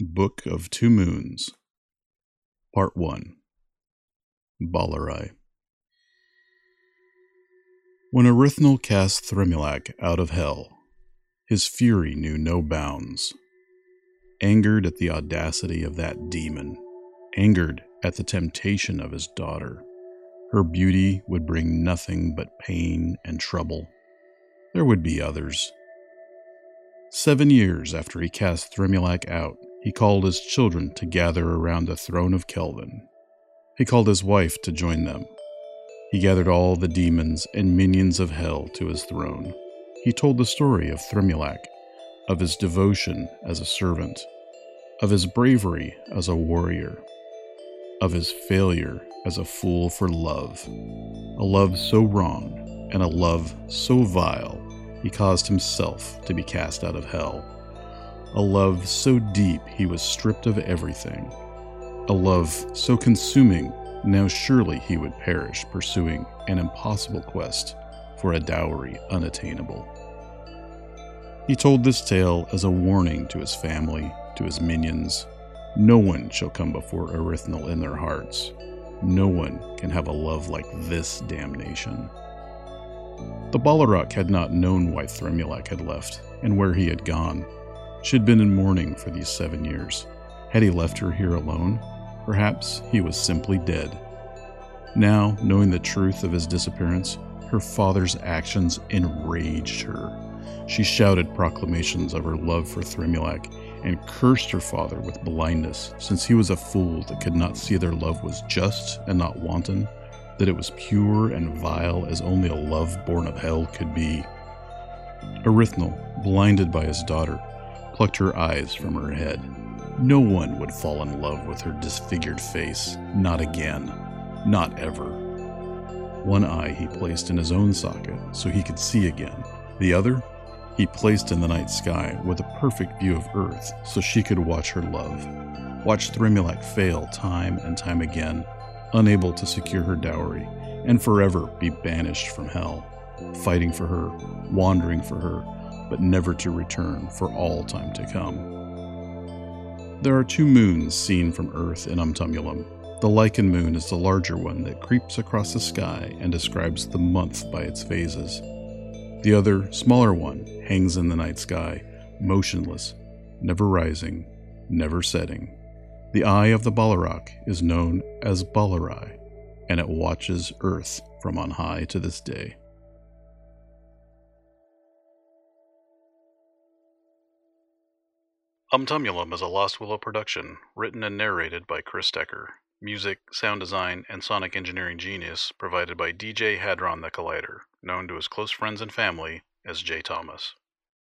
Book of Two Moons Part 1 Balarai When Erythnal cast Thrymulak out of hell, his fury knew no bounds. Angered at the audacity of that demon, angered at the temptation of his daughter, her beauty would bring nothing but pain and trouble. There would be others. Seven years after he cast Thrymulak out, he called his children to gather around the throne of Kelvin. He called his wife to join them. He gathered all the demons and minions of hell to his throne. He told the story of Thrymulak, of his devotion as a servant, of his bravery as a warrior, of his failure as a fool for love, a love so wrong and a love so vile he caused himself to be cast out of hell a love so deep he was stripped of everything. A love so consuming, now surely he would perish pursuing an impossible quest for a dowry unattainable. He told this tale as a warning to his family, to his minions. No one shall come before Erythnal in their hearts. No one can have a love like this damnation. The Balarac had not known why Thrymulak had left and where he had gone. She had been in mourning for these seven years. Had he left her here alone? Perhaps he was simply dead. Now, knowing the truth of his disappearance, her father's actions enraged her. She shouted proclamations of her love for Thrymulak and cursed her father with blindness, since he was a fool that could not see their love was just and not wanton, that it was pure and vile as only a love born of hell could be. Erythnal, blinded by his daughter, plucked her eyes from her head. No one would fall in love with her disfigured face. Not again. Not ever. One eye he placed in his own socket so he could see again. The other he placed in the night sky with a perfect view of Earth so she could watch her love. Watch Thrymulak fail time and time again, unable to secure her dowry, and forever be banished from hell, fighting for her, wandering for her, but never to return for all time to come. There are two moons seen from Earth in Umtumulum. The Lycan moon is the larger one that creeps across the sky and describes the month by its phases. The other, smaller one, hangs in the night sky, motionless, never rising, never setting. The eye of the Balarac is known as Balarai, and it watches Earth from on high to this day. Umtumulum is a Lost Willow production, written and narrated by Chris Decker. Music, sound design, and sonic engineering genius provided by DJ Hadron the Collider, known to his close friends and family as J. Thomas.